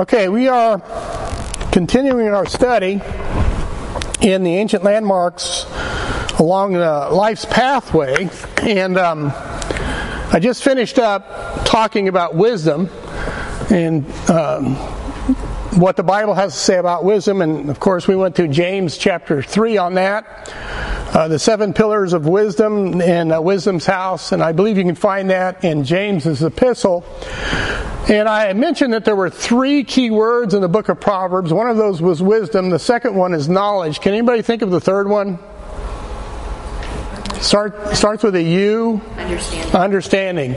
Okay, we are continuing our study in the ancient landmarks along life's pathway, and um, I just finished up talking about wisdom and um, what the Bible has to say about wisdom, and of course, we went through James chapter 3 on that. Uh, the seven pillars of wisdom in uh, Wisdom's House, and I believe you can find that in James's epistle. And I mentioned that there were three key words in the book of Proverbs. One of those was wisdom. The second one is knowledge. Can anybody think of the third one? Start, starts with a U. Understanding. Understanding.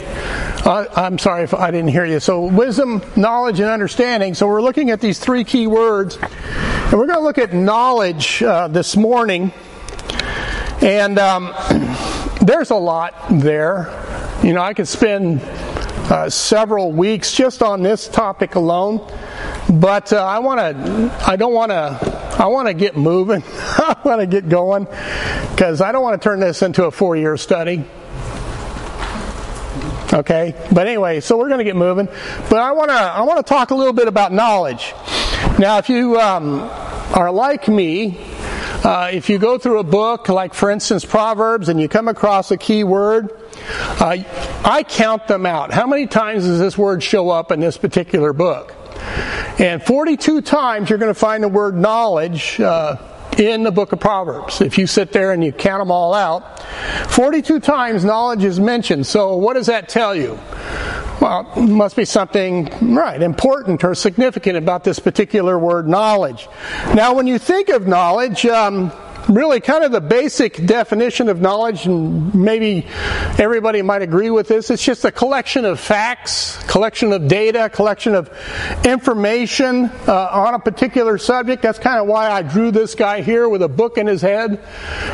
Uh, I'm sorry if I didn't hear you. So, wisdom, knowledge, and understanding. So, we're looking at these three key words. And we're going to look at knowledge uh, this morning. And um, there's a lot there. You know, I could spend uh, several weeks just on this topic alone. But uh, I want to, I don't want to, I want to get moving. I want to get going because I don't want to turn this into a four year study. Okay, but anyway, so we're going to get moving. But I want to, I want to talk a little bit about knowledge. Now, if you um, are like me, uh, if you go through a book, like for instance Proverbs, and you come across a key word, uh, I count them out. How many times does this word show up in this particular book? And 42 times you're going to find the word knowledge uh, in the book of Proverbs. If you sit there and you count them all out, 42 times knowledge is mentioned. So what does that tell you? Well, must be something, right, important or significant about this particular word, knowledge. Now, when you think of knowledge, um, really kind of the basic definition of knowledge, and maybe everybody might agree with this. It's just a collection of facts, collection of data, collection of information uh, on a particular subject. That's kind of why I drew this guy here with a book in his head.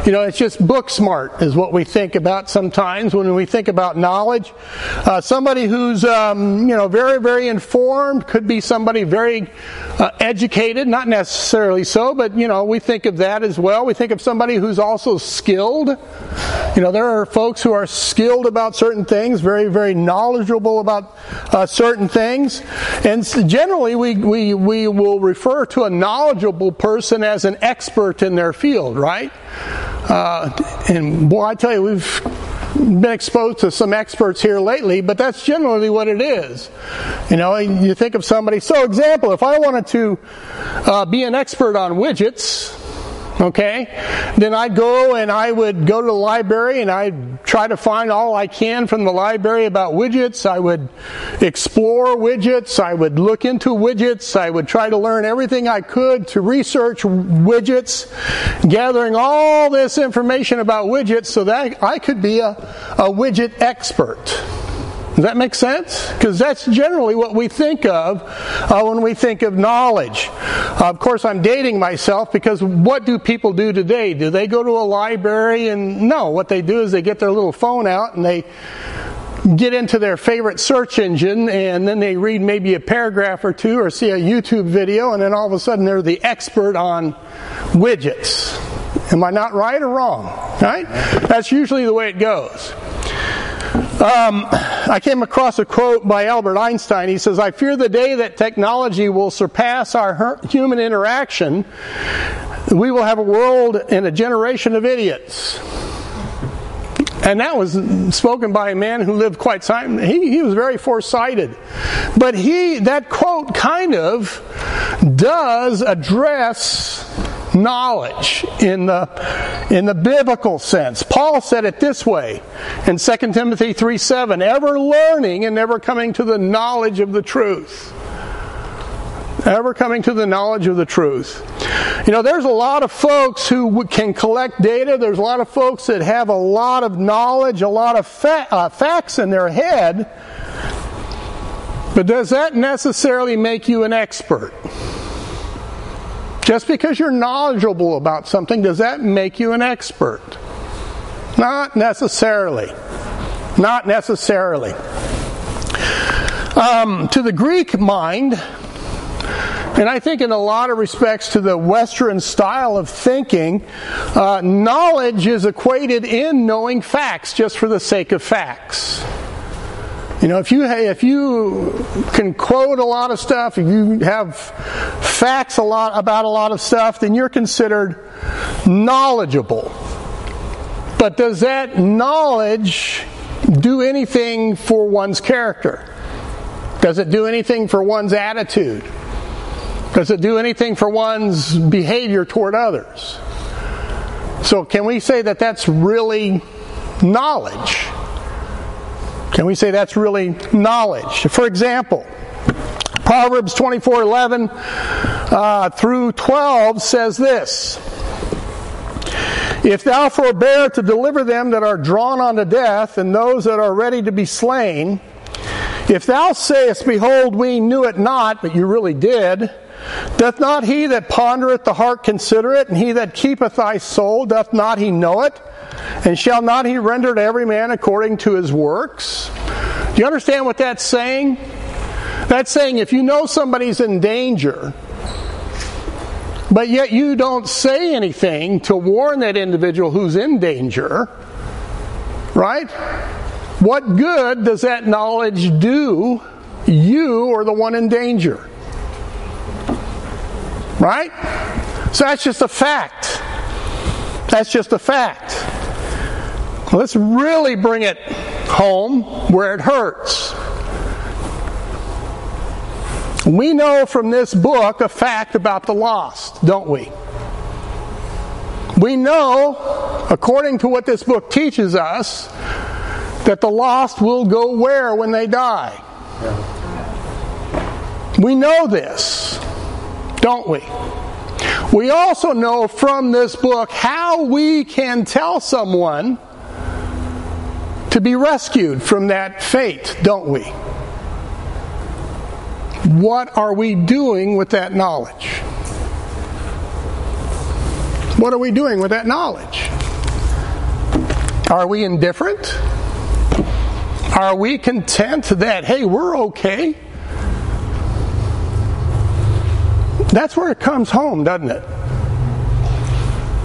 You know, it's just book smart is what we think about sometimes when we think about knowledge. Uh, somebody who's um, you know very very informed could be somebody very uh, educated, not necessarily so, but you know we think of that as well. We think of somebody who's also skilled. You know, there are folks who are skilled about certain things, very, very knowledgeable about uh, certain things. And generally, we, we, we will refer to a knowledgeable person as an expert in their field, right? Uh, and boy, I tell you, we've been exposed to some experts here lately, but that's generally what it is. You know, you think of somebody. So, example, if I wanted to uh, be an expert on widgets, Okay? Then I'd go and I would go to the library and I'd try to find all I can from the library about widgets. I would explore widgets. I would look into widgets. I would try to learn everything I could to research widgets, gathering all this information about widgets so that I could be a, a widget expert. Does that make sense? Because that's generally what we think of uh, when we think of knowledge. Uh, of course, I'm dating myself because what do people do today? Do they go to a library and no? What they do is they get their little phone out and they get into their favorite search engine and then they read maybe a paragraph or two or see a YouTube video and then all of a sudden they're the expert on widgets. Am I not right or wrong? Right? That's usually the way it goes. Um, I came across a quote by Albert Einstein. He says, I fear the day that technology will surpass our human interaction. We will have a world and a generation of idiots. And that was spoken by a man who lived quite time. He, he was very foresighted. But he, that quote kind of does address knowledge in the, in the biblical sense. Paul said it this way in 2 Timothy 3 7 ever learning and never coming to the knowledge of the truth. Ever coming to the knowledge of the truth. You know, there's a lot of folks who can collect data. There's a lot of folks that have a lot of knowledge, a lot of fa- uh, facts in their head. But does that necessarily make you an expert? Just because you're knowledgeable about something, does that make you an expert? Not necessarily. Not necessarily. Um, to the Greek mind, and I think in a lot of respects to the Western style of thinking, uh, knowledge is equated in knowing facts just for the sake of facts. You know, if you if you can quote a lot of stuff, if you have facts a lot about a lot of stuff, then you're considered knowledgeable. But does that knowledge do anything for one's character? Does it do anything for one's attitude? Does it do anything for one's behavior toward others? So, can we say that that's really knowledge? Can we say that's really knowledge? For example, Proverbs 24 11 uh, through 12 says this If thou forbear to deliver them that are drawn unto death, and those that are ready to be slain, if thou sayest, Behold, we knew it not, but you really did, doth not he that pondereth the heart consider it, and he that keepeth thy soul, doth not he know it? And shall not he render to every man according to his works? Do you understand what that's saying? That's saying if you know somebody's in danger, but yet you don't say anything to warn that individual who's in danger, right? What good does that knowledge do you or the one in danger? Right? So that's just a fact. That's just a fact. Let's really bring it home where it hurts. We know from this book a fact about the lost, don't we? We know, according to what this book teaches us, that the lost will go where when they die. We know this, don't we? We also know from this book how we can tell someone to be rescued from that fate, don't we? What are we doing with that knowledge? What are we doing with that knowledge? Are we indifferent? Are we content that, hey, we're okay? That's where it comes home, doesn't it?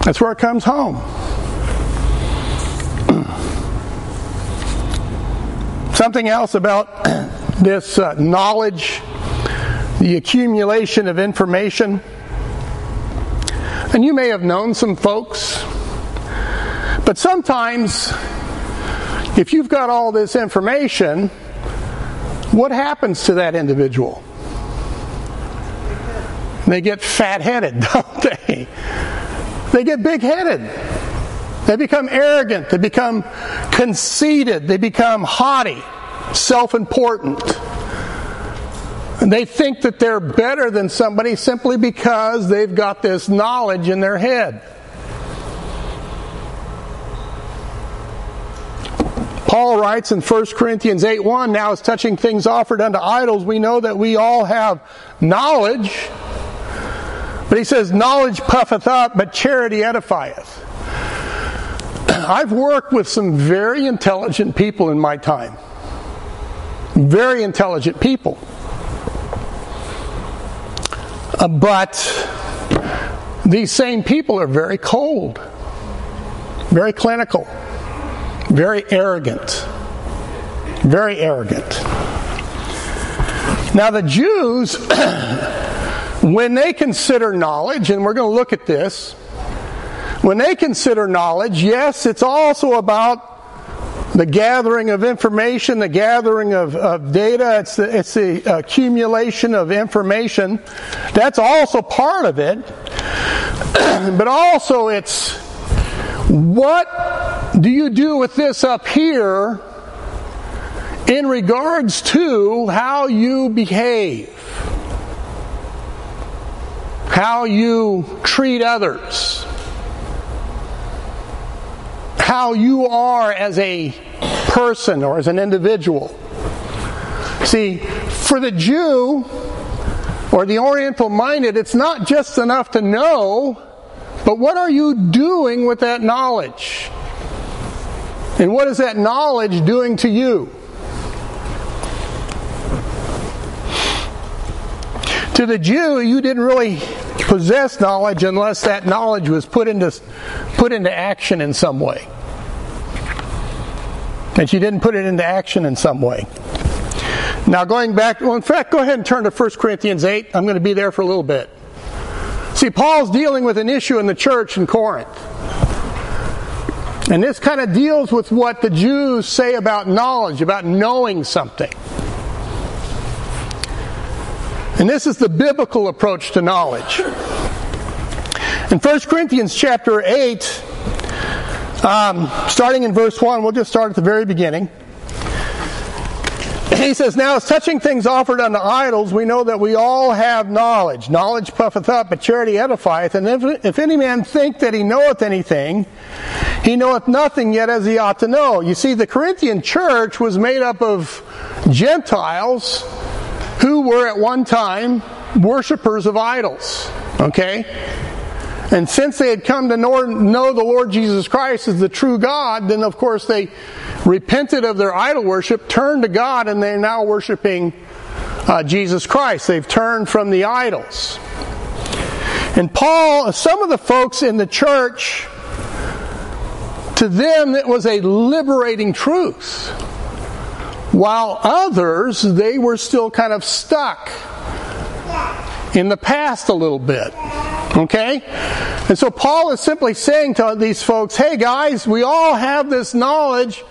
That's where it comes home. Something else about this uh, knowledge, the accumulation of information. And you may have known some folks, but sometimes if you've got all this information, what happens to that individual? They get fat headed, don't they? They get big headed. They become arrogant. They become conceited. They become haughty, self important. And they think that they're better than somebody simply because they've got this knowledge in their head. Paul writes in 1 Corinthians 8 1, now as touching things offered unto idols, we know that we all have knowledge. But he says, knowledge puffeth up, but charity edifieth. I've worked with some very intelligent people in my time. Very intelligent people. Uh, but these same people are very cold, very clinical, very arrogant. Very arrogant. Now, the Jews, when they consider knowledge, and we're going to look at this, when they consider knowledge, yes, it's also about the gathering of information, the gathering of, of data, it's the, it's the accumulation of information. That's also part of it. but also it's what do you do with this up here in regards to how you behave? How you treat others? how you are as a person or as an individual. See, for the Jew or the Oriental minded, it's not just enough to know, but what are you doing with that knowledge? And what is that knowledge doing to you? To the Jew, you didn't really possess knowledge unless that knowledge was put into, put into action in some way. And she didn't put it into action in some way. Now, going back, well, in fact, go ahead and turn to 1 Corinthians 8. I'm going to be there for a little bit. See, Paul's dealing with an issue in the church in Corinth. And this kind of deals with what the Jews say about knowledge, about knowing something. And this is the biblical approach to knowledge. In 1 Corinthians chapter 8, um, starting in verse 1, we'll just start at the very beginning. He says, Now as touching things offered unto idols, we know that we all have knowledge. Knowledge puffeth up, but charity edifieth. And if, if any man think that he knoweth anything, he knoweth nothing yet as he ought to know. You see, the Corinthian church was made up of Gentiles who were at one time worshippers of idols. Okay? And since they had come to know, the Lord Jesus Christ as the true God, then of course they repented of their idol worship, turned to God, and they're now worshiping uh, Jesus Christ. They've turned from the idols. And Paul, some of the folks in the church, to them it was a liberating truth. While others, they were still kind of stuck in the past a little bit. Okay? And so Paul is simply saying to these folks, hey guys, we all have this knowledge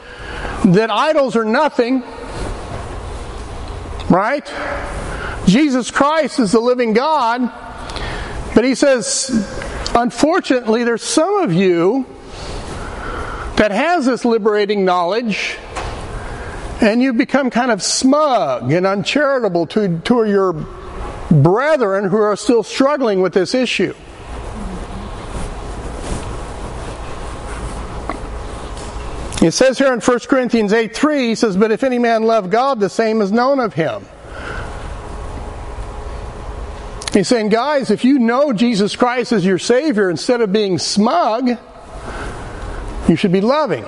that idols are nothing. Right? Jesus Christ is the living God. But he says, unfortunately, there's some of you that has this liberating knowledge and you become kind of smug and uncharitable to, to your brethren who are still struggling with this issue. It says here in 1 Corinthians 8 3, he says, But if any man love God, the same is known of him. He's saying, guys, if you know Jesus Christ as your Savior, instead of being smug, you should be loving.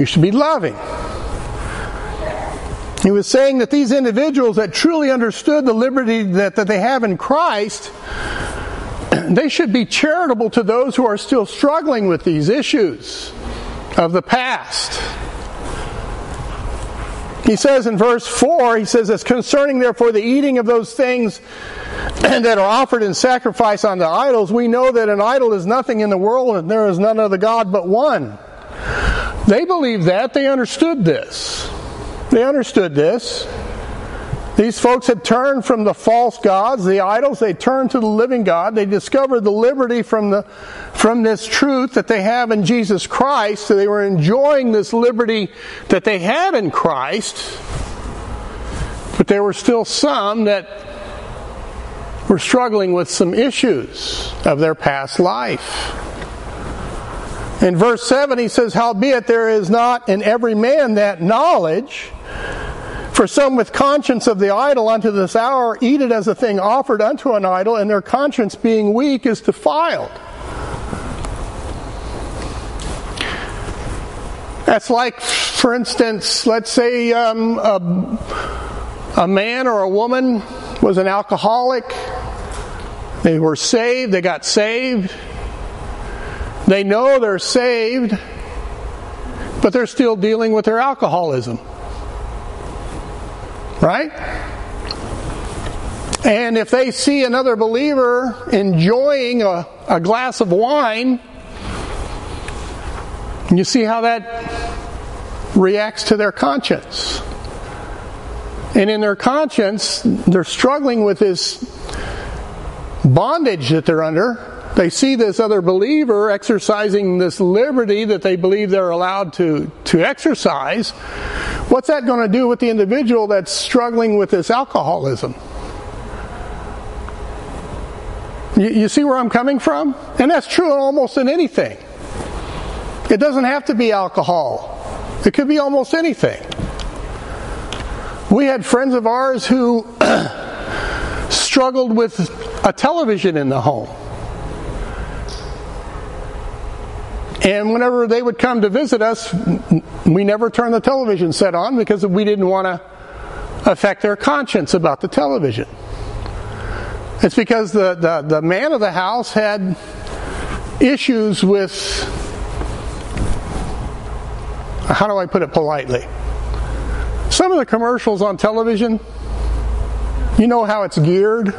You should be loving. He was saying that these individuals that truly understood the liberty that, that they have in Christ, they should be charitable to those who are still struggling with these issues of the past. He says in verse 4, he says, As concerning therefore the eating of those things that are offered in sacrifice unto idols, we know that an idol is nothing in the world and there is none other God but one. They believed that, they understood this. They understood this. These folks had turned from the false gods, the idols, they turned to the living God. They discovered the liberty from the from this truth that they have in Jesus Christ. So they were enjoying this liberty that they had in Christ. But there were still some that were struggling with some issues of their past life. In verse 7, he says, Howbeit there is not in every man that knowledge. For some with conscience of the idol unto this hour eat it as a thing offered unto an idol, and their conscience being weak is defiled. That's like, for instance, let's say um, a, a man or a woman was an alcoholic. They were saved, they got saved. They know they're saved, but they're still dealing with their alcoholism. Right? And if they see another believer enjoying a, a glass of wine, you see how that reacts to their conscience. And in their conscience, they're struggling with this bondage that they're under. They see this other believer exercising this liberty that they believe they're allowed to, to exercise. What's that going to do with the individual that's struggling with this alcoholism? You, you see where I'm coming from? And that's true almost in anything. It doesn't have to be alcohol, it could be almost anything. We had friends of ours who struggled with a television in the home. And whenever they would come to visit us, we never turned the television set on because we didn't want to affect their conscience about the television. It's because the, the, the man of the house had issues with, how do I put it politely? some of the commercials on television, you know how it's geared.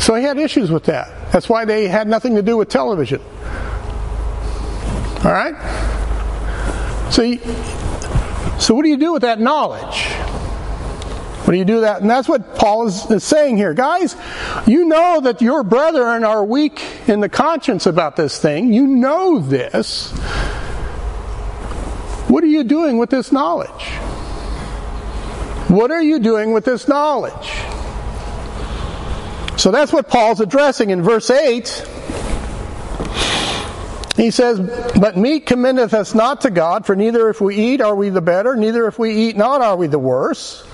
So he had issues with that. That's why they had nothing to do with television. All right? So, you, so what do you do with that knowledge? What do you do that? And that's what Paul is, is saying here. Guys, you know that your brethren are weak in the conscience about this thing. You know this. What are you doing with this knowledge? What are you doing with this knowledge? So that's what Paul's addressing in verse 8. He says, But meat commendeth us not to God, for neither if we eat are we the better, neither if we eat not are we the worse.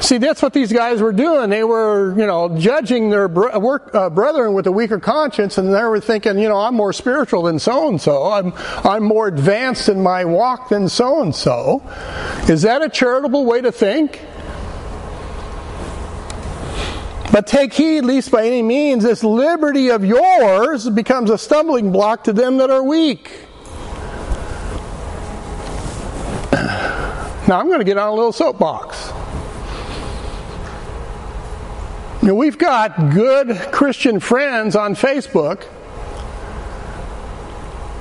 See, that's what these guys were doing. They were, you know, judging their work, uh, brethren with a weaker conscience, and they were thinking, you know, I'm more spiritual than so and so. I'm, I'm more advanced in my walk than so and so. Is that a charitable way to think? But take heed, lest by any means this liberty of yours becomes a stumbling block to them that are weak. Now I'm going to get on a little soapbox. Now we've got good Christian friends on Facebook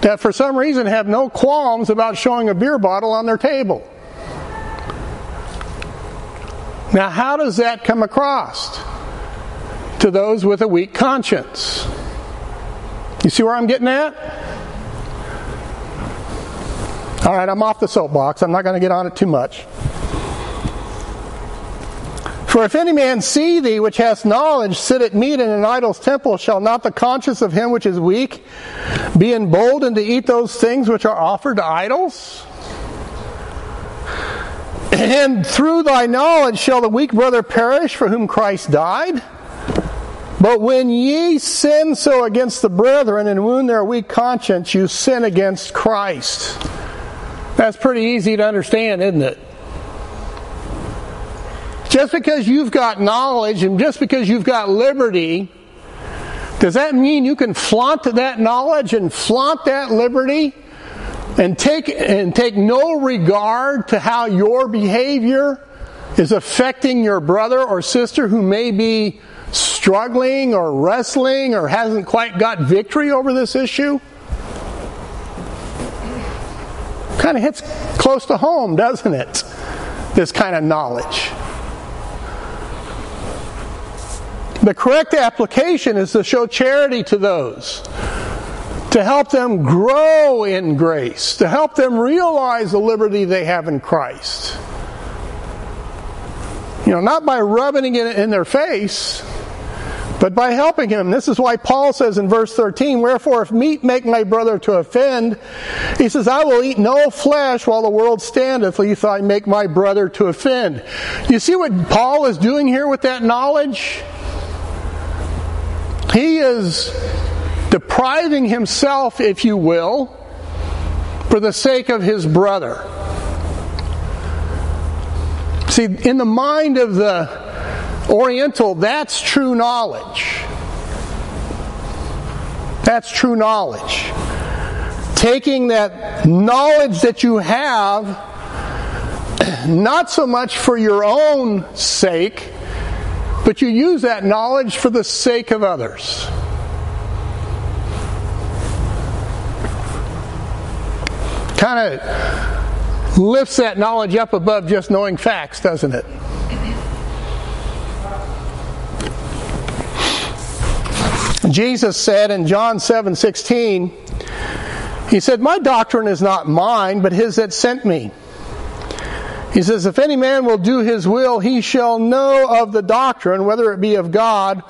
that for some reason have no qualms about showing a beer bottle on their table. Now, how does that come across to those with a weak conscience? You see where I'm getting at? All right, I'm off the soapbox. I'm not going to get on it too much. For if any man see thee which hast knowledge sit at meat in an idol's temple, shall not the conscience of him which is weak be emboldened to eat those things which are offered to idols? And through thy knowledge shall the weak brother perish for whom Christ died? But when ye sin so against the brethren and wound their weak conscience, you sin against Christ. That's pretty easy to understand, isn't it? Just because you've got knowledge and just because you've got liberty, does that mean you can flaunt that knowledge and flaunt that liberty and take, and take no regard to how your behavior is affecting your brother or sister who may be struggling or wrestling or hasn't quite got victory over this issue? Kind of hits close to home, doesn't it? This kind of knowledge. The correct application is to show charity to those, to help them grow in grace, to help them realize the liberty they have in Christ. You know, not by rubbing it in their face, but by helping him. This is why Paul says in verse 13, Wherefore, if meat make my brother to offend, he says, I will eat no flesh while the world standeth, lest I make my brother to offend. You see what Paul is doing here with that knowledge? He is depriving himself, if you will, for the sake of his brother. See, in the mind of the Oriental, that's true knowledge. That's true knowledge. Taking that knowledge that you have, not so much for your own sake, but you use that knowledge for the sake of others. Kind of lifts that knowledge up above just knowing facts, doesn't it? Jesus said in John 7 16, He said, My doctrine is not mine, but his that sent me. He says, If any man will do his will, he shall know of the doctrine, whether it be of God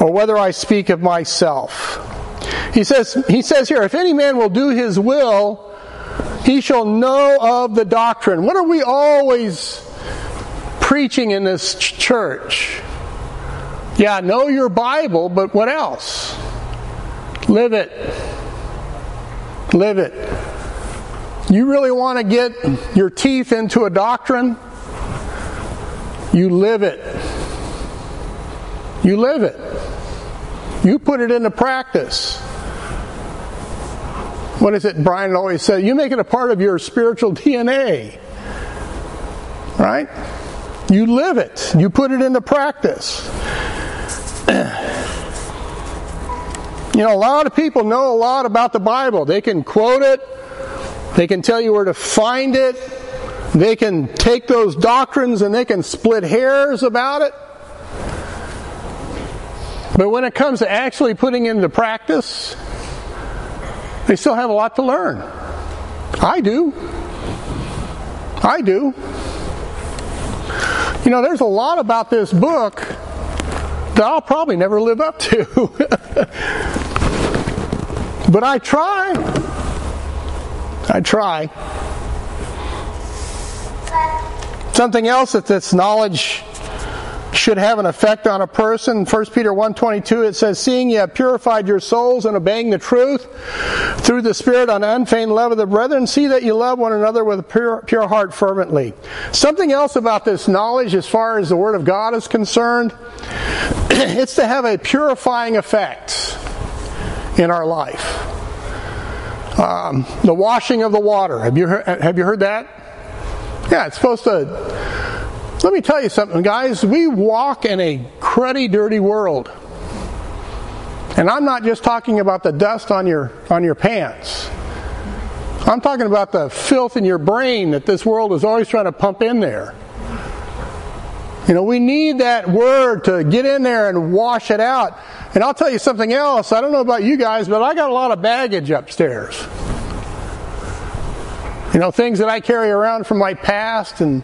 or whether I speak of myself. He says, he says here, if any man will do his will, he shall know of the doctrine. What are we always preaching in this church? Yeah, know your Bible, but what else? Live it. Live it. You really want to get your teeth into a doctrine? You live it. You live it. You put it into practice. What is it Brian always said? You make it a part of your spiritual DNA. Right? You live it. You put it into practice. You know, a lot of people know a lot about the Bible. They can quote it, they can tell you where to find it, they can take those doctrines and they can split hairs about it. But when it comes to actually putting into practice, they still have a lot to learn. I do. I do. You know, there's a lot about this book that I'll probably never live up to. but I try. I try. Something else that this knowledge should have an effect on a person. 1 Peter 1.22 it says, Seeing ye have purified your souls and obeying the truth through the Spirit on unfeigned love of the brethren, see that you love one another with a pure, pure heart fervently. Something else about this knowledge as far as the Word of God is concerned, it's to have a purifying effect in our life. Um, the washing of the water. Have you have you heard that? Yeah, it's supposed to let me tell you something, guys. We walk in a cruddy, dirty world. And I'm not just talking about the dust on your, on your pants. I'm talking about the filth in your brain that this world is always trying to pump in there. You know, we need that word to get in there and wash it out. And I'll tell you something else. I don't know about you guys, but I got a lot of baggage upstairs. You know, things that I carry around from my past and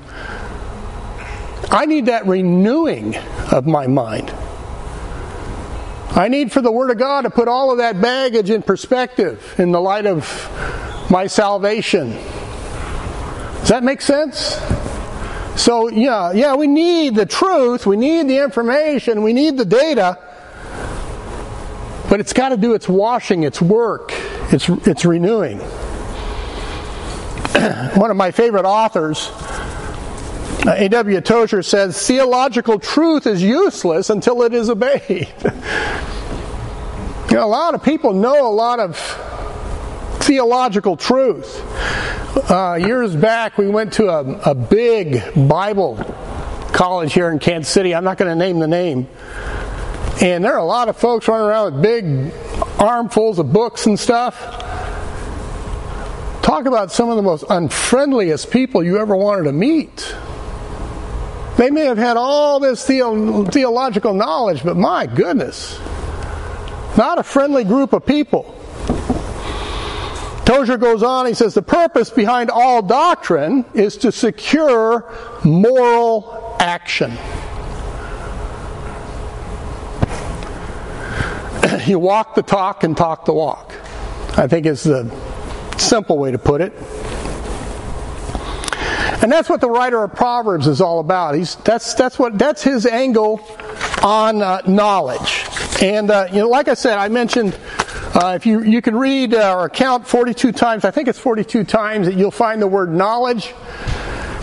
I need that renewing of my mind. I need for the Word of God to put all of that baggage in perspective in the light of my salvation. Does that make sense? So, yeah, yeah, we need the truth, we need the information, we need the data, but it's got to do its washing, its work, its, its renewing. One of my favorite authors, A.W. Tozer says theological truth is useless until it is obeyed. you know, a lot of people know a lot of theological truth. Uh, years back, we went to a, a big Bible college here in Kansas City. I'm not going to name the name. And there are a lot of folks running around with big armfuls of books and stuff. Talk about some of the most unfriendliest people you ever wanted to meet. They may have had all this theo- theological knowledge, but my goodness, not a friendly group of people. Tozer goes on, he says, the purpose behind all doctrine is to secure moral action. you walk the talk and talk the walk. I think is the simple way to put it. And that's what the writer of Proverbs is all about. He's, that's, that's, what, that's his angle on uh, knowledge. And, uh, you know, like I said, I mentioned uh, if you, you can read uh, or count 42 times, I think it's 42 times that you'll find the word knowledge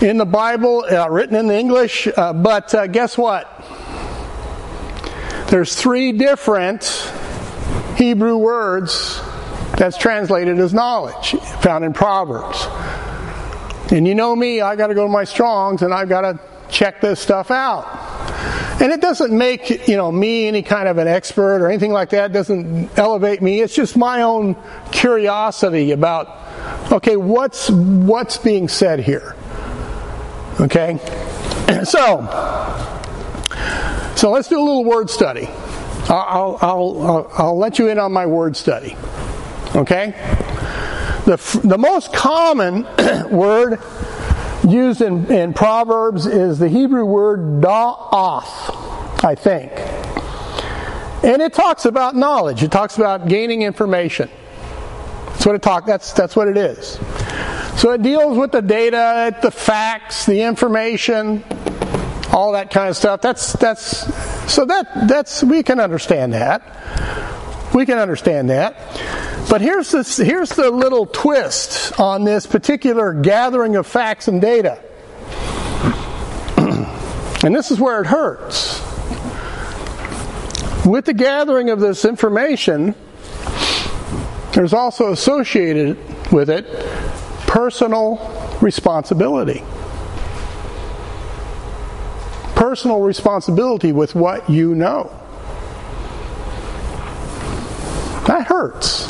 in the Bible, uh, written in the English. Uh, but guess what? There's three different Hebrew words that's translated as knowledge, found in Proverbs. And you know me, I've got to go to my Strongs and I've got to check this stuff out. And it doesn't make, you know, me any kind of an expert or anything like that. It doesn't elevate me. It's just my own curiosity about, okay, what's, what's being said here? Okay? So, so let's do a little word study. I'll, I'll, I'll, I'll let you in on my word study. Okay? The, the most common word used in, in Proverbs is the Hebrew word da'ath, I think. And it talks about knowledge. It talks about gaining information. That's what it talk. That's that's what it is. So it deals with the data, the facts, the information, all that kind of stuff. That's that's so that that's we can understand that. We can understand that. But here's, this, here's the little twist on this particular gathering of facts and data. and this is where it hurts. With the gathering of this information, there's also associated with it personal responsibility. personal responsibility with what you know. That hurts.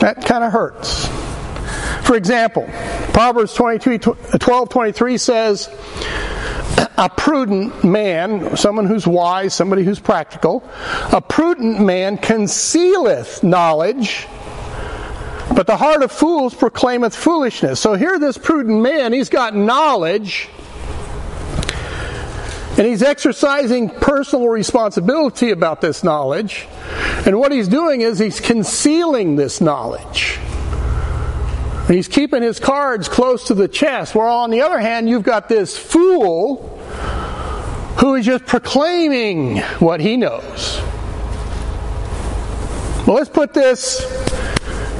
That kind of hurts. For example, Proverbs 22, 12 23 says, a prudent man, someone who's wise, somebody who's practical, a prudent man concealeth knowledge, but the heart of fools proclaimeth foolishness. So here, this prudent man, he's got knowledge, and he's exercising personal responsibility about this knowledge. And what he's doing is he's concealing this knowledge. He's keeping his cards close to the chest. Where on the other hand, you've got this fool who is just proclaiming what he knows. Well, let's put this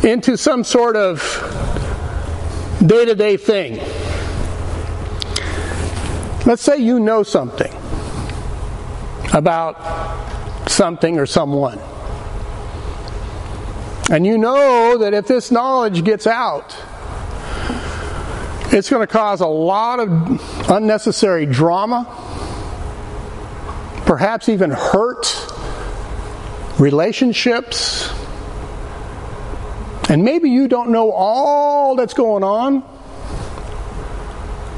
into some sort of day to day thing. Let's say you know something about something or someone. And you know that if this knowledge gets out, it's going to cause a lot of unnecessary drama, perhaps even hurt relationships. And maybe you don't know all that's going on.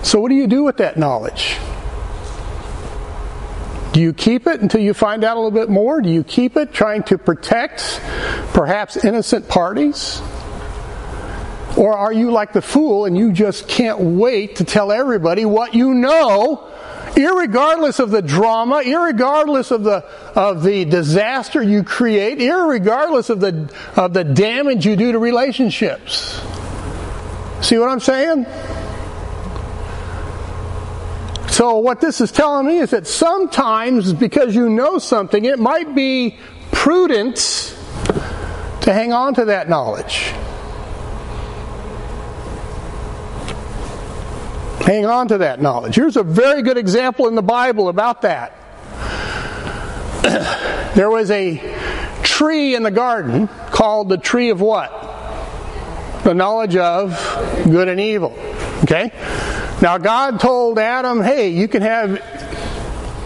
So, what do you do with that knowledge? Do you keep it until you find out a little bit more? Do you keep it trying to protect perhaps innocent parties? Or are you like the fool and you just can't wait to tell everybody what you know, irregardless of the drama, irregardless of the, of the disaster you create, irregardless of the, of the damage you do to relationships? See what I'm saying? So, what this is telling me is that sometimes, because you know something, it might be prudent to hang on to that knowledge. Hang on to that knowledge. Here's a very good example in the Bible about that. there was a tree in the garden called the tree of what? The knowledge of good and evil. Okay? Now God told Adam, "Hey, you can have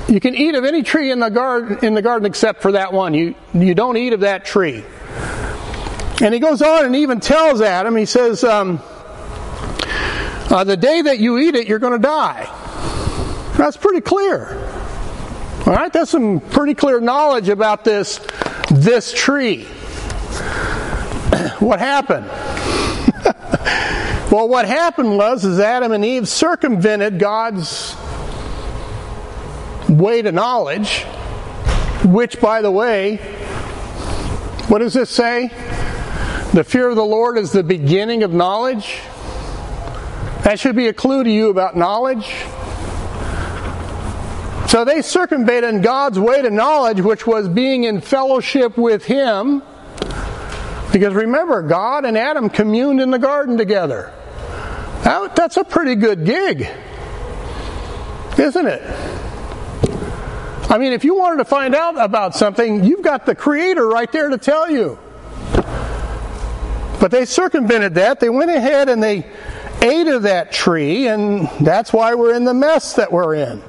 you can eat of any tree in the garden in the garden except for that one. You you don't eat of that tree." And he goes on and even tells Adam, he says, um, uh, "The day that you eat it, you're going to die." That's pretty clear. All right, that's some pretty clear knowledge about this this tree. what happened? Well, what happened was is Adam and Eve circumvented God's way to knowledge, which by the way, what does this say? The fear of the Lord is the beginning of knowledge. That should be a clue to you about knowledge. So they circumvented God's way to knowledge, which was being in fellowship with Him. Because remember, God and Adam communed in the garden together. That, that's a pretty good gig, isn't it? I mean, if you wanted to find out about something, you've got the Creator right there to tell you. But they circumvented that. They went ahead and they ate of that tree, and that's why we're in the mess that we're in.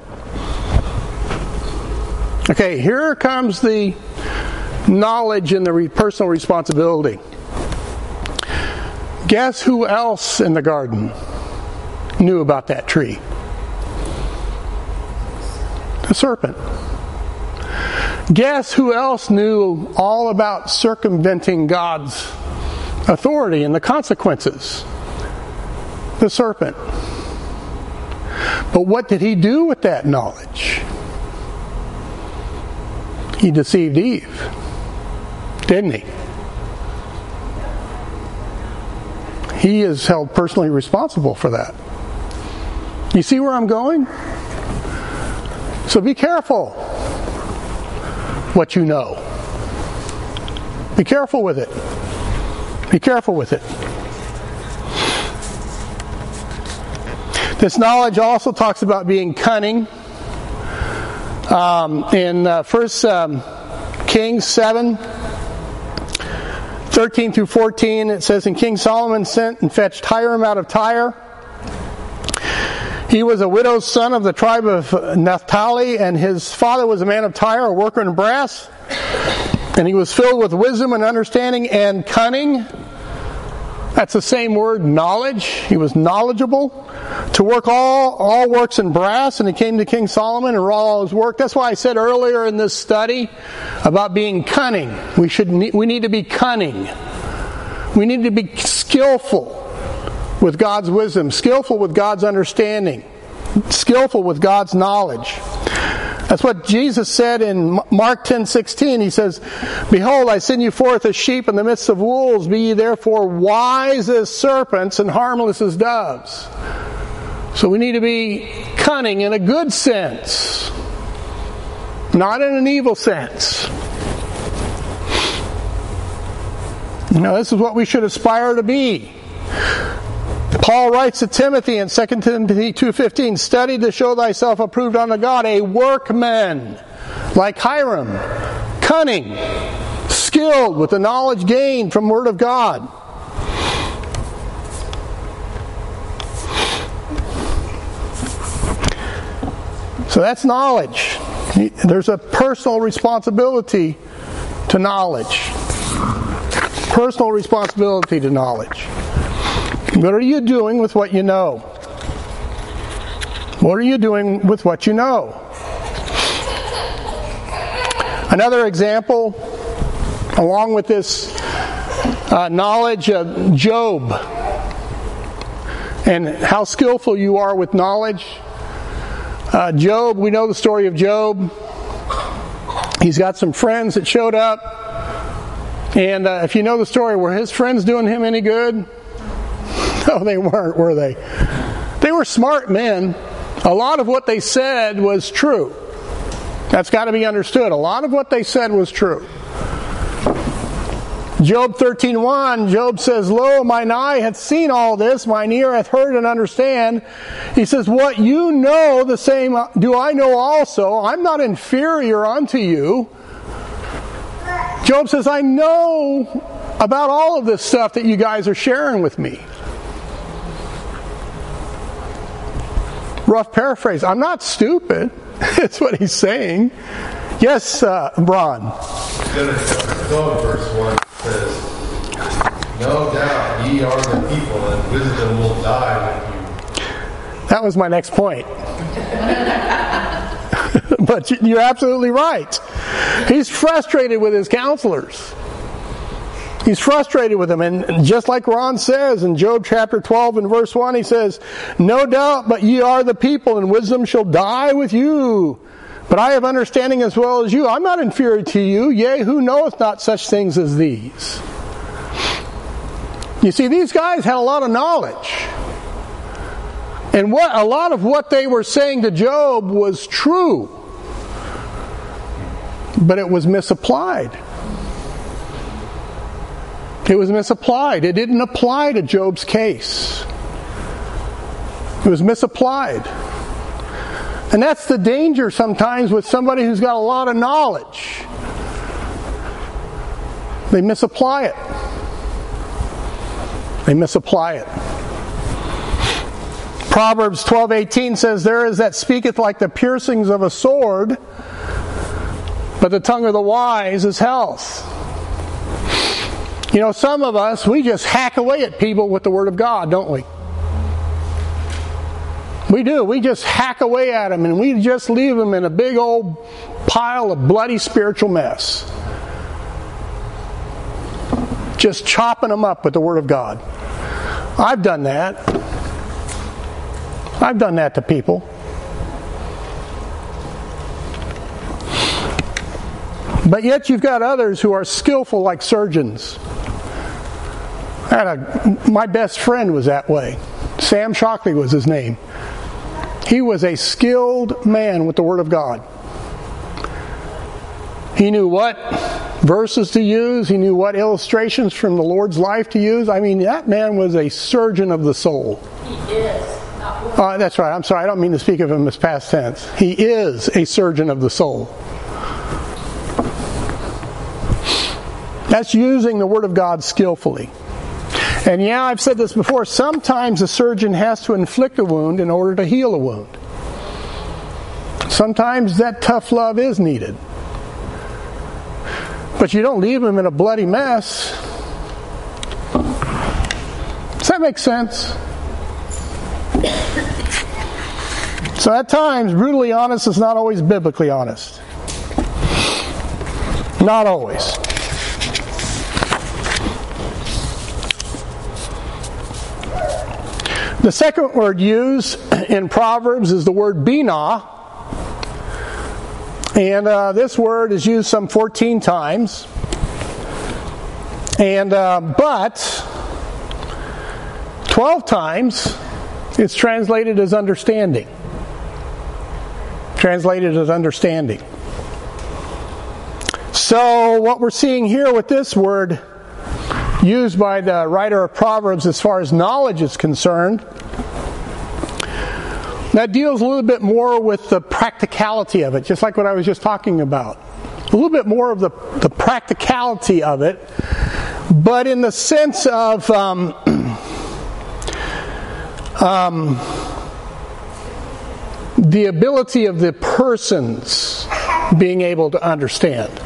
Okay, here comes the knowledge and the personal responsibility. Guess who else in the garden knew about that tree? The serpent. Guess who else knew all about circumventing God's authority and the consequences? The serpent. But what did he do with that knowledge? He deceived Eve, didn't he? He is held personally responsible for that. You see where I'm going? So be careful what you know. Be careful with it. Be careful with it. This knowledge also talks about being cunning. Um, in uh, First um, Kings seven, 13 through 14, it says, And King Solomon sent and fetched Hiram out of Tyre. He was a widow's son of the tribe of Naphtali, and his father was a man of Tyre, a worker in brass. And he was filled with wisdom and understanding and cunning. That's the same word, knowledge. He was knowledgeable to work all, all works in brass, and he came to King Solomon and wrought all his work. That's why I said earlier in this study about being cunning. We should we need to be cunning. We need to be skillful with God's wisdom, skillful with God's understanding, skillful with God's knowledge. That's what Jesus said in Mark 10:16. He says, "Behold, I send you forth as sheep in the midst of wolves. Be ye therefore wise as serpents and harmless as doves." So we need to be cunning in a good sense, not in an evil sense. Now, this is what we should aspire to be. Paul writes to Timothy in 2 Timothy 2.15, Study to show thyself approved unto God, a workman, like Hiram, cunning, skilled with the knowledge gained from Word of God. So that's knowledge. There's a personal responsibility to knowledge. Personal responsibility to knowledge. What are you doing with what you know? What are you doing with what you know? Another example, along with this uh, knowledge of Job and how skillful you are with knowledge. Uh, Job, we know the story of Job. He's got some friends that showed up. And uh, if you know the story, were his friends doing him any good? No, they weren't, were they? They were smart men. A lot of what they said was true. That's got to be understood. A lot of what they said was true. Job 13:1, Job says, Lo, mine eye hath seen all this, mine ear hath heard and understand. He says, What you know, the same do I know also. I'm not inferior unto you. Job says, I know about all of this stuff that you guys are sharing with me. Rough paraphrase. I'm not stupid. That's what he's saying. Yes, uh, 12, verse 1 says, No doubt ye are the people, and wisdom will die with you. That was my next point. but you're absolutely right. He's frustrated with his counselors. He's frustrated with them. And just like Ron says in Job chapter 12 and verse 1, he says, No doubt, but ye are the people, and wisdom shall die with you. But I have understanding as well as you. I'm not inferior to you. Yea, who knoweth not such things as these? You see, these guys had a lot of knowledge. And what a lot of what they were saying to Job was true. But it was misapplied. It was misapplied. It didn't apply to Job's case. It was misapplied. And that's the danger sometimes with somebody who's got a lot of knowledge. They misapply it. They misapply it. Proverbs 12:18 says there is that speaketh like the piercings of a sword, but the tongue of the wise is health. You know, some of us, we just hack away at people with the Word of God, don't we? We do. We just hack away at them and we just leave them in a big old pile of bloody spiritual mess. Just chopping them up with the Word of God. I've done that. I've done that to people. But yet you've got others who are skillful like surgeons. A, my best friend was that way. Sam Shockley was his name. He was a skilled man with the Word of God. He knew what verses to use, he knew what illustrations from the Lord's life to use. I mean, that man was a surgeon of the soul. He is. Uh, that's right. I'm sorry. I don't mean to speak of him as past tense. He is a surgeon of the soul. That's using the Word of God skillfully. And yeah, I've said this before, sometimes a surgeon has to inflict a wound in order to heal a wound. Sometimes that tough love is needed. But you don't leave them in a bloody mess. Does that make sense? So at times, brutally honest is not always biblically honest. Not always. The second word used in Proverbs is the word binah. And uh, this word is used some 14 times. And, uh, but, 12 times it's translated as understanding translated as understanding. So, what we're seeing here with this word used by the writer of Proverbs as far as knowledge is concerned, that deals a little bit more with the practicality of it, just like what I was just talking about. A little bit more of the, the practicality of it, but in the sense of um, um, the ability of the persons being able to understand.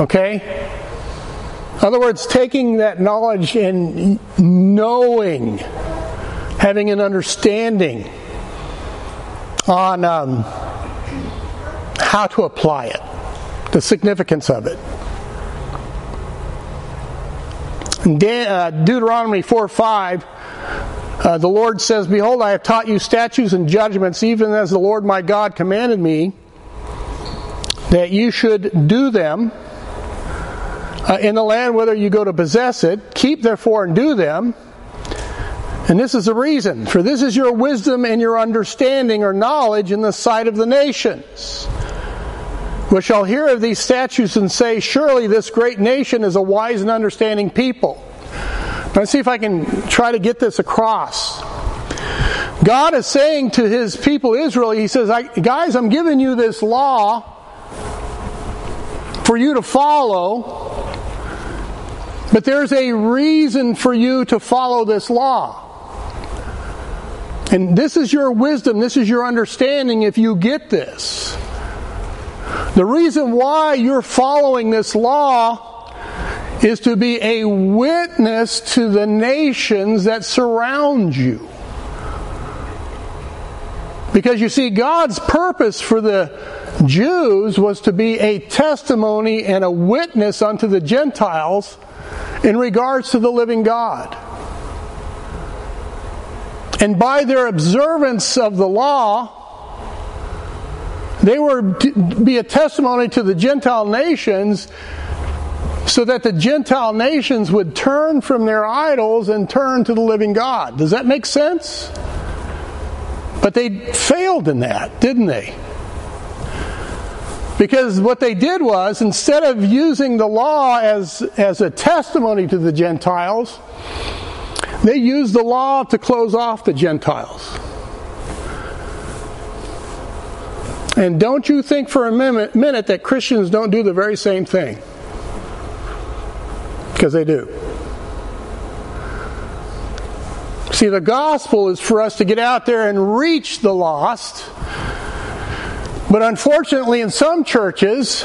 Okay? In other words, taking that knowledge and knowing, having an understanding on um, how to apply it, the significance of it. De- uh, Deuteronomy 4 5 uh, the Lord says, Behold, I have taught you statutes and judgments, even as the Lord my God commanded me, that you should do them uh, in the land whether you go to possess it. Keep therefore and do them. And this is the reason, for this is your wisdom and your understanding or knowledge in the sight of the nations. Which shall hear of these statutes and say, Surely this great nation is a wise and understanding people. Let's see if I can try to get this across. God is saying to his people Israel, He says, Guys, I'm giving you this law for you to follow, but there's a reason for you to follow this law. And this is your wisdom, this is your understanding if you get this. The reason why you're following this law is to be a witness to the nations that surround you. Because you see, God's purpose for the Jews was to be a testimony and a witness unto the Gentiles in regards to the living God. And by their observance of the law, they were to be a testimony to the Gentile nations so that the Gentile nations would turn from their idols and turn to the living God. Does that make sense? But they failed in that, didn't they? Because what they did was, instead of using the law as, as a testimony to the Gentiles, they used the law to close off the Gentiles. And don't you think for a minute, minute that Christians don't do the very same thing. Because they do. See, the gospel is for us to get out there and reach the lost. But unfortunately, in some churches,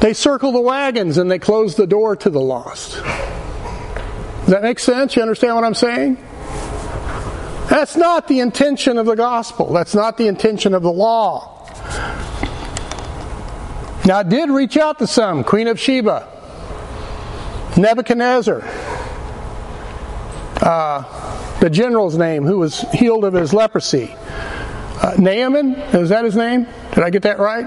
they circle the wagons and they close the door to the lost. Does that make sense? You understand what I'm saying? That's not the intention of the gospel. That's not the intention of the law. Now, I did reach out to some, Queen of Sheba. Nebuchadnezzar, uh, the general's name, who was healed of his leprosy. Uh, Naaman, is that his name? Did I get that right?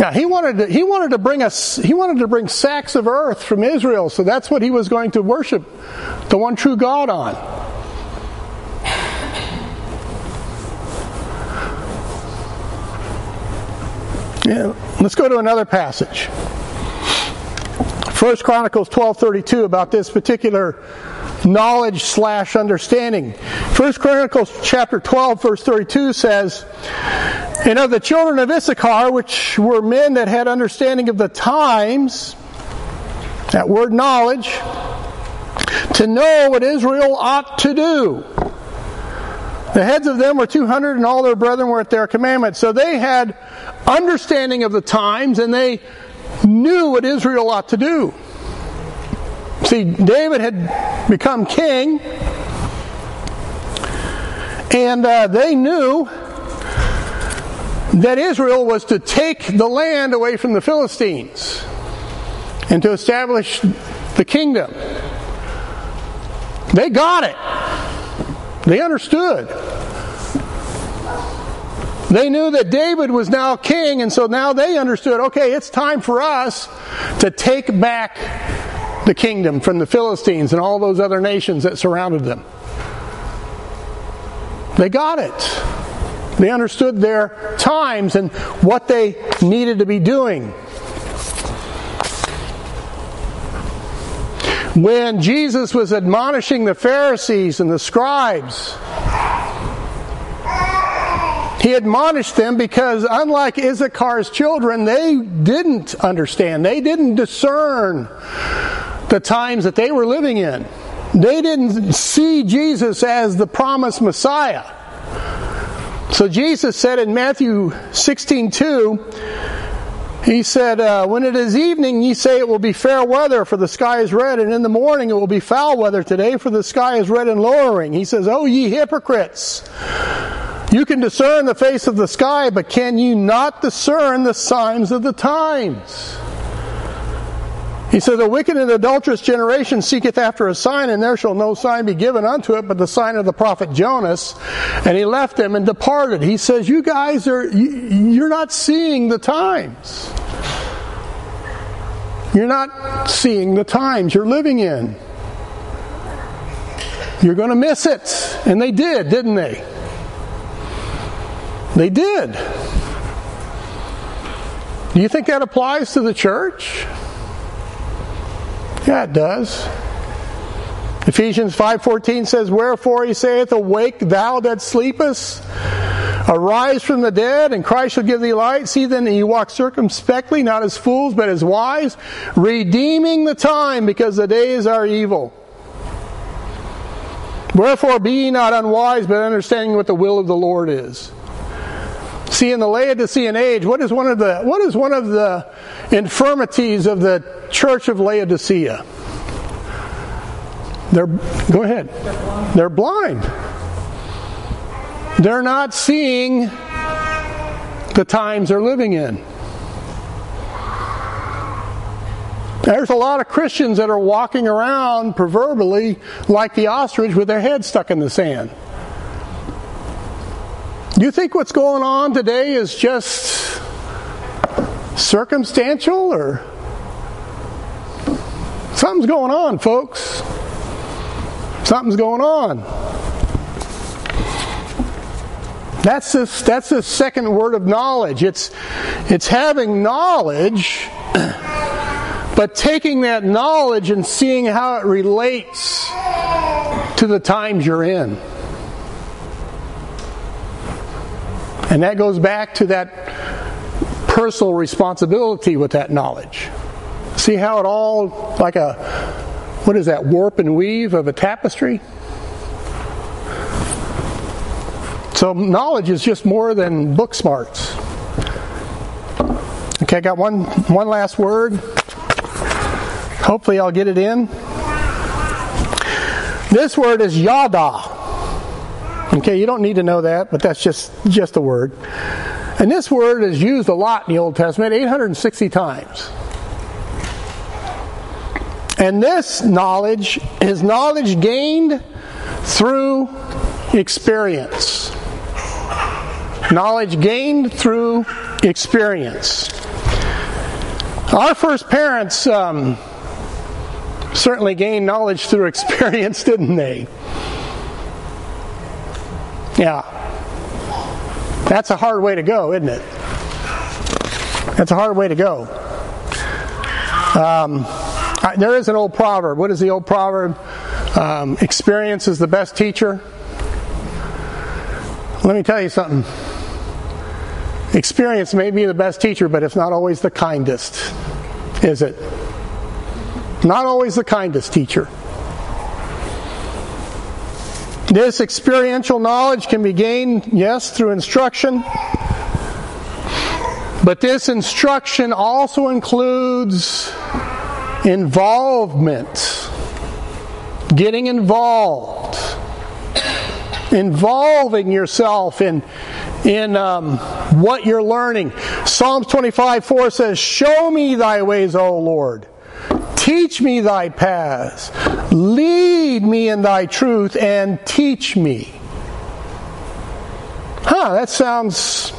Yeah, he wanted to, he wanted to bring us he wanted to bring sacks of earth from Israel, so that's what he was going to worship the one true God on. Yeah, let's go to another passage. First Chronicles 12:32 about this particular knowledge slash understanding. First Chronicles chapter 12 verse 32 says, And of the children of Issachar, which were men that had understanding of the times, That word knowledge, to know what Israel ought to do. The heads of them were 200, and all their brethren were at their commandment. So they had understanding of the times, and they knew what Israel ought to do. See, David had become king, and uh, they knew that Israel was to take the land away from the Philistines and to establish the kingdom. They got it. They understood. They knew that David was now king, and so now they understood okay, it's time for us to take back the kingdom from the Philistines and all those other nations that surrounded them. They got it. They understood their times and what they needed to be doing. When Jesus was admonishing the Pharisees and the scribes, he admonished them because, unlike Issachar's children, they didn't understand. They didn't discern the times that they were living in. They didn't see Jesus as the promised Messiah. So Jesus said in Matthew 16 2, he said, uh, When it is evening, ye say it will be fair weather, for the sky is red, and in the morning it will be foul weather today, for the sky is red and lowering. He says, Oh, ye hypocrites! You can discern the face of the sky, but can you not discern the signs of the times? He says, A wicked and adulterous generation seeketh after a sign, and there shall no sign be given unto it but the sign of the prophet Jonas. And he left them and departed. He says, You guys are, you're not seeing the times. You're not seeing the times you're living in. You're going to miss it. And they did, didn't they? They did. Do you think that applies to the church? Yeah, it does. Ephesians 5:14 says, "Wherefore he saith, Awake, thou that sleepest, arise from the dead, and Christ shall give thee light. See then that you walk circumspectly, not as fools, but as wise, redeeming the time, because the days are evil." Wherefore be ye not unwise, but understanding what the will of the Lord is. See, in the Laodicean age, what is one of the what is one of the infirmities of the church of Laodicea? They're go ahead. They're blind. They're not seeing the times they're living in. There's a lot of Christians that are walking around proverbially like the ostrich with their head stuck in the sand. You think what's going on today is just circumstantial or something's going on, folks? Something's going on. That's this that's the second word of knowledge. It's it's having knowledge but taking that knowledge and seeing how it relates to the times you're in. And that goes back to that personal responsibility with that knowledge. See how it all, like a, what is that, warp and weave of a tapestry? So knowledge is just more than book smarts. Okay, I got one one last word. Hopefully I'll get it in. This word is yada. Okay, you don't need to know that, but that's just just a word. And this word is used a lot in the Old Testament, 860 times. And this knowledge is knowledge gained through experience. Knowledge gained through experience. Our first parents um, certainly gained knowledge through experience, didn't they? Yeah. That's a hard way to go, isn't it? That's a hard way to go. Um, I, there is an old proverb. What is the old proverb? Um, experience is the best teacher. Let me tell you something. Experience may be the best teacher, but it's not always the kindest, is it? Not always the kindest teacher. This experiential knowledge can be gained, yes, through instruction. But this instruction also includes involvement. Getting involved. Involving yourself in, in um, what you're learning. Psalms 25 4 says, Show me thy ways, O Lord. Teach me thy paths. Lead me in thy truth and teach me. Huh, that sounds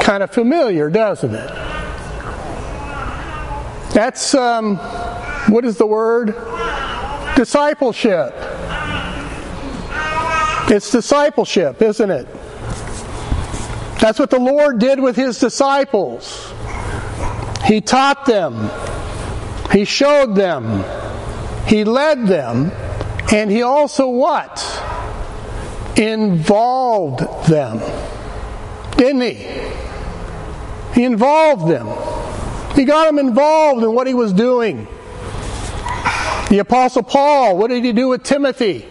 kind of familiar, doesn't it? That's, um, what is the word? Discipleship. It's discipleship, isn't it? That's what the Lord did with his disciples. He taught them, he showed them, he led them, and he also what? Involved them. Didn't he? He involved them. He got them involved in what he was doing. The Apostle Paul, what did he do with Timothy?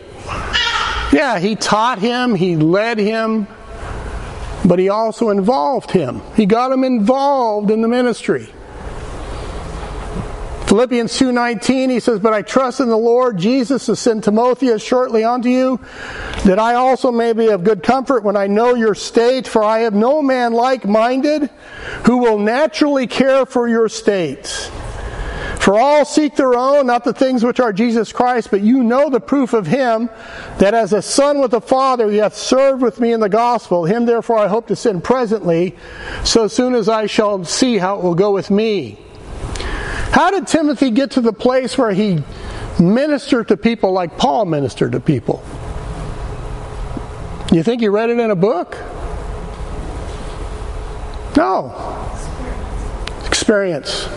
Yeah, he taught him, he led him, but he also involved him. He got him involved in the ministry. Philippians 2:19 he says, "But I trust in the Lord Jesus to send Timotheus shortly unto you, that I also may be of good comfort when I know your state, for I have no man like-minded who will naturally care for your state." For all seek their own, not the things which are Jesus Christ, but you know the proof of him, that as a son with the Father he hath served with me in the gospel. Him therefore I hope to send presently, so soon as I shall see how it will go with me. How did Timothy get to the place where he ministered to people like Paul ministered to people? You think he read it in a book? No. Experience.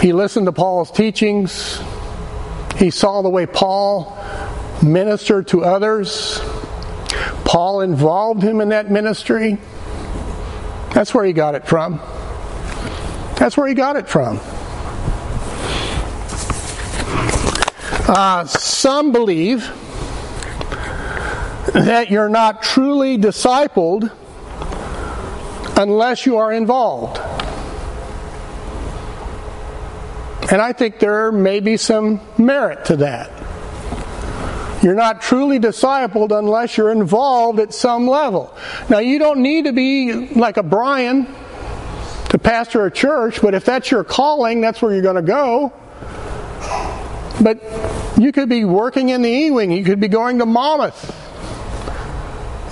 He listened to Paul's teachings. He saw the way Paul ministered to others. Paul involved him in that ministry. That's where he got it from. That's where he got it from. Uh, some believe that you're not truly discipled unless you are involved. And I think there may be some merit to that. You're not truly discipled unless you're involved at some level. Now, you don't need to be like a Brian to pastor a church, but if that's your calling, that's where you're going to go. But you could be working in the E Wing, you could be going to Monmouth.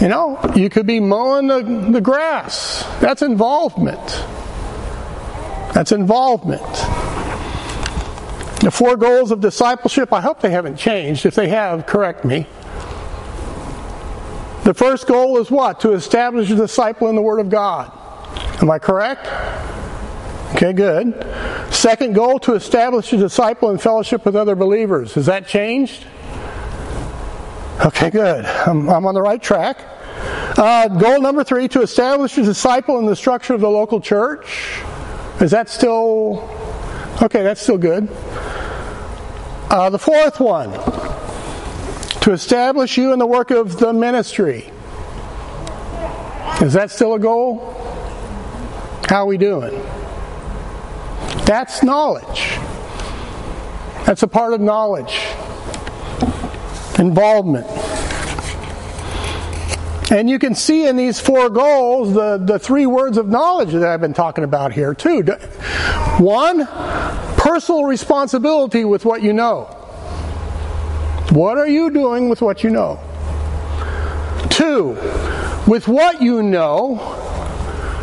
You know, you could be mowing the, the grass. That's involvement. That's involvement. The four goals of discipleship, I hope they haven't changed. If they have, correct me. The first goal is what? To establish a disciple in the Word of God. Am I correct? Okay, good. Second goal, to establish a disciple in fellowship with other believers. Has that changed? Okay, good. I'm, I'm on the right track. Uh, goal number three, to establish a disciple in the structure of the local church. Is that still okay? That's still good. Uh, the fourth one, to establish you in the work of the ministry. Is that still a goal? How are we doing? That's knowledge. That's a part of knowledge. Involvement. And you can see in these four goals the, the three words of knowledge that I've been talking about here, too. One, personal responsibility with what you know. What are you doing with what you know? Two, with what you know,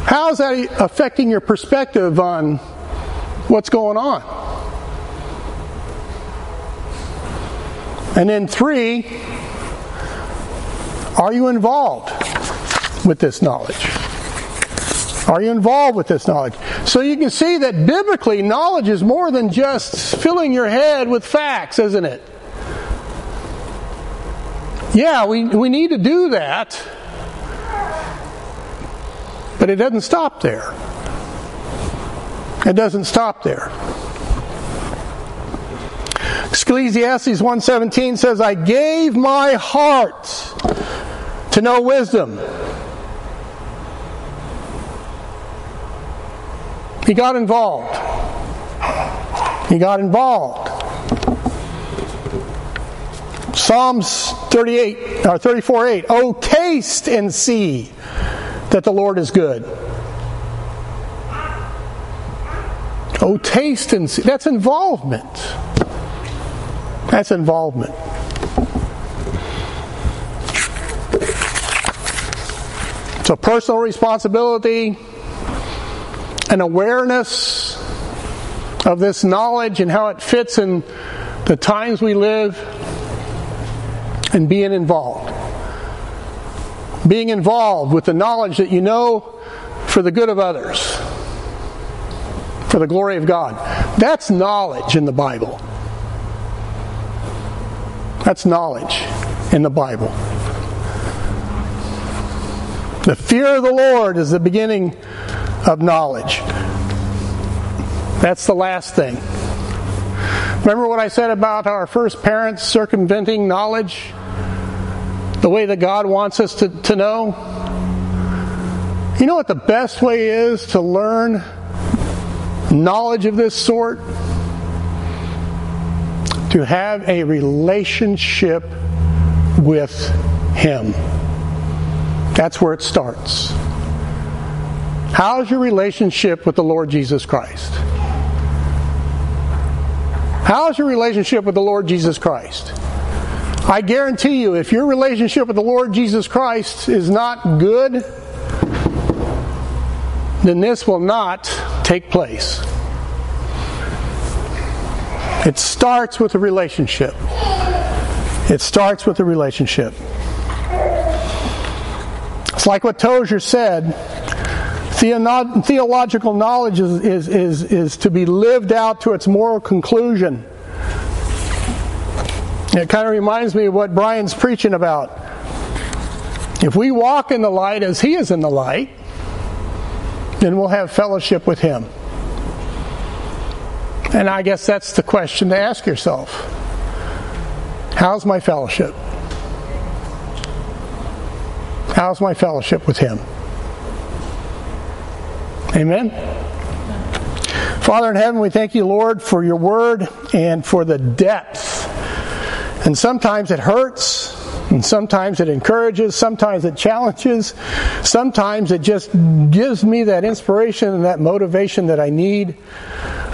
how's that affecting your perspective on what's going on? And then three, are you involved with this knowledge? Are you involved with this knowledge? So you can see that biblically, knowledge is more than just filling your head with facts, isn't it? Yeah, we, we need to do that. But it doesn't stop there. It doesn't stop there. Ecclesiastes 1:17 says, "I gave my heart to know wisdom." He got involved. He got involved. Psalms 38 or 34 8. Oh, taste and see that the Lord is good. Oh, taste and see. That's involvement. That's involvement. So, personal responsibility, an awareness of this knowledge and how it fits in the times we live, and being involved. Being involved with the knowledge that you know for the good of others, for the glory of God. That's knowledge in the Bible. That's knowledge in the Bible. The fear of the Lord is the beginning of knowledge. That's the last thing. Remember what I said about our first parents circumventing knowledge? The way that God wants us to, to know? You know what the best way is to learn knowledge of this sort? To have a relationship with Him. That's where it starts. How's your relationship with the Lord Jesus Christ? How's your relationship with the Lord Jesus Christ? I guarantee you, if your relationship with the Lord Jesus Christ is not good, then this will not take place. It starts with a relationship. It starts with a relationship. It's like what Tozer said theological knowledge is, is, is, is to be lived out to its moral conclusion. It kind of reminds me of what Brian's preaching about. If we walk in the light as he is in the light, then we'll have fellowship with him. And I guess that's the question to ask yourself How's my fellowship? How's my fellowship with him? Amen. Father in heaven, we thank you, Lord, for your word and for the depth. And sometimes it hurts, and sometimes it encourages, sometimes it challenges, sometimes it just gives me that inspiration and that motivation that I need.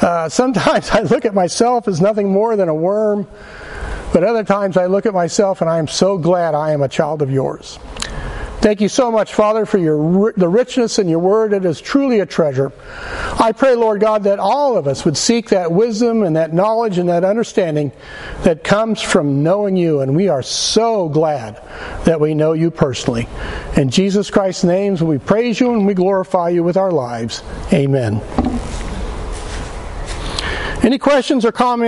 Uh, sometimes I look at myself as nothing more than a worm, but other times I look at myself and I am so glad I am a child of yours. Thank you so much, Father, for your the richness in your word. It is truly a treasure. I pray, Lord God, that all of us would seek that wisdom and that knowledge and that understanding that comes from knowing you. And we are so glad that we know you personally. In Jesus Christ's name, we praise you and we glorify you with our lives. Amen. Any questions or comments?